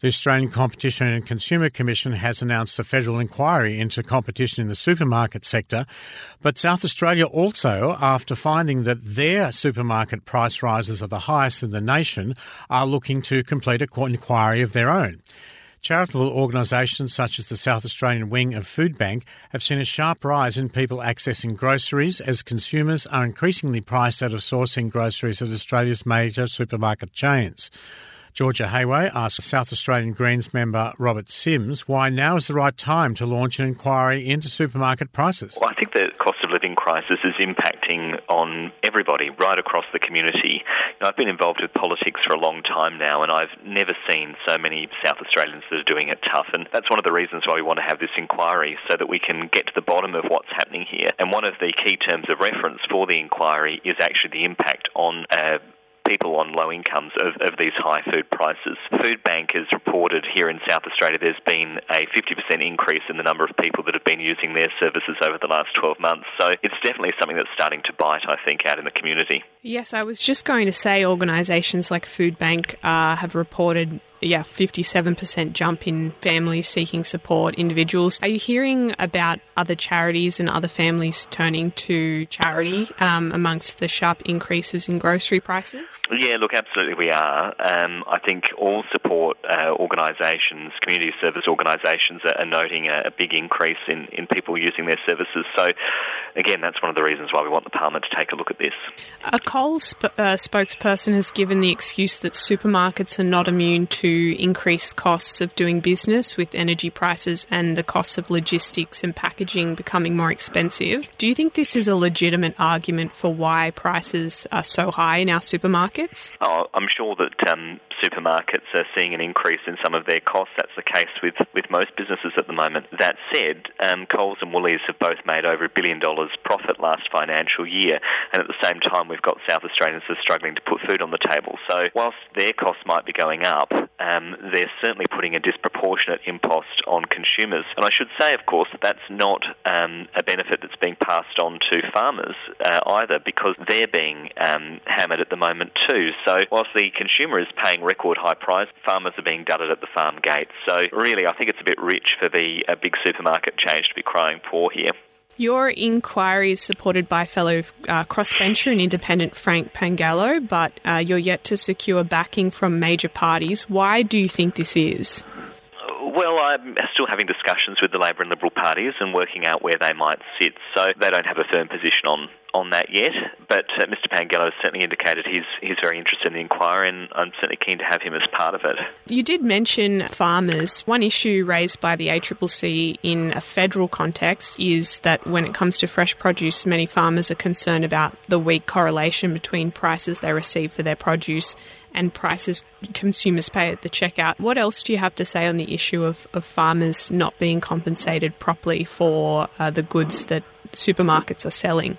The Australian Competition and Consumer Commission has announced a federal inquiry into competition in the supermarket sector, but South Australia also, after finding that their supermarket price rises are the highest in the nation, are looking to complete an inquiry of their own. Charitable organisations such as the South Australian wing of Foodbank have seen a sharp rise in people accessing groceries as consumers are increasingly priced out of sourcing groceries at Australia's major supermarket chains. Georgia Hayway asked South Australian Greens member Robert Simms why now is the right time to launch an inquiry into supermarket prices. Well, I think the cost of living crisis is impacting on everybody right across the community. You know, I've been involved with politics for a long time now, and I've never seen so many South Australians that are doing it tough. And that's one of the reasons why we want to have this inquiry, so that we can get to the bottom of what's happening here. And one of the key terms of reference for the inquiry is actually the impact on uh, people on low incomes of, of these high food prices. Foodbank has reported here in South Australia there's been a 50% increase in the number of people that have been using their services over the last 12 months. So it's definitely something that's starting to bite, I think, out in the community. Yes, I was just going to say organisations like Foodbank uh, have reported yeah, 57% jump in families seeking support, individuals. Are you hearing about other charities and other families turning to charity um, amongst the sharp increases in grocery prices? Yeah, look, absolutely we are. Um, I think all support uh, organisations, community service organisations are, are noting a, a, big increase in, in people using their services. So, again, that's one of the reasons why we want the Parliament to take a look at this. A Coles uh, spokesperson has given the excuse that supermarkets are not immune to increased costs of doing business with energy prices and the costs of logistics and packaging becoming more expensive. Do you think this is a legitimate argument for why prices are so high in our supermarkets? Oh, I'm sure that um, supermarkets are seeing an increase in some of their costs. That's the case with, with most businesses at the moment. That said, um, Coles and Woolies have both made over a billion dollars profit last financial year, and at the same time, we've got South Australians that are struggling to put food on the table. So, whilst their costs might be going up, um, they're certainly putting a disproportionate impost on consumers. And I should say, of course, that that's not um, a benefit that's being passed on to farmers uh, either, because they're being um, hammered at the moment too. So, whilst the consumer is paying record high price, farmers are being dudded at the farm gate. So, really, I think it's a bit rich for the uh, big supermarket change to be crying poor here. Your inquiry is supported by fellow uh, crossbencher and independent Frank Pangallo, but uh, you're yet to secure backing from major parties. Why do you think this is? Well, I'm still having discussions with the Labor and Liberal parties and working out where they might sit. So they don't have a firm position on on that yet, but uh, Mr. Pangallo has certainly indicated he's he's very interested in the inquiry, and I'm certainly keen to have him as part of it. You did mention farmers. One issue raised by the ACCC in a federal context is that when it comes to fresh produce, many farmers are concerned about the weak correlation between prices they receive for their produce and prices consumers pay at the checkout. What else do you have to say on the issue of, of farmers not being compensated properly for uh, the goods that supermarkets are selling?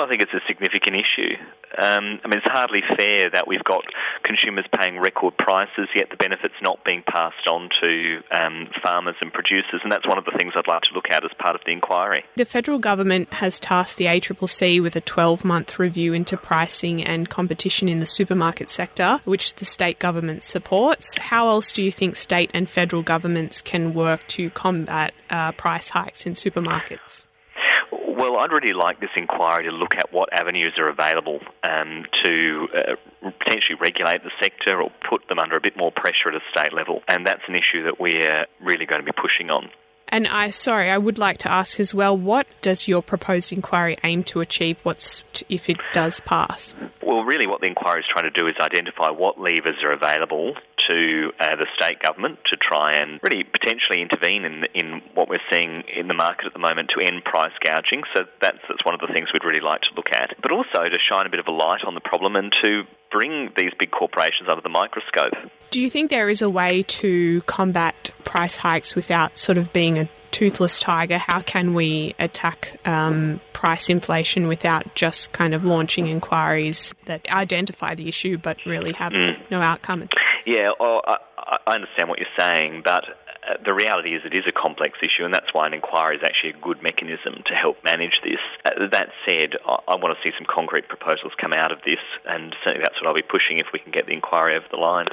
Well, I think it's a significant issue. Um, I mean, it's hardly fair that we've got consumers paying record prices, yet the benefits not being passed on to um, farmers and producers, and that's one of the things I'd like to look at as part of the inquiry. The federal government has tasked the ACCC with a 12 month review into pricing and competition in the supermarket sector, which the state government supports. How else do you think state and federal governments can work to combat uh, price hikes in supermarkets? Well, I'd really like this inquiry to look at what avenues are available um, to uh, potentially regulate the sector or put them under a bit more pressure at a state level. And that's an issue that we're really going to be pushing on. And I, sorry, I would like to ask as well, what does your proposed inquiry aim to achieve? What's if it does pass? Well, really, what the inquiry is trying to do is identify what levers are available to uh, the state government to try and really potentially intervene in in what we're seeing in the market at the moment to end price gouging. So that's that's one of the things we'd really like to look at, but also to shine a bit of a light on the problem and to bring these big corporations under the microscope. Do you think there is a way to combat price hikes without sort of being a toothless tiger? How can we attack um, price inflation without just kind of launching inquiries that identify the issue but really have mm. no outcome? Yeah, well, I, I understand what you're saying, but uh, the reality is it is a complex issue, and that's why an inquiry is actually a good mechanism to help manage this. Uh, that said, I, I want to see some concrete proposals come out of this, and certainly that's what I'll be pushing if we can get the inquiry over the line.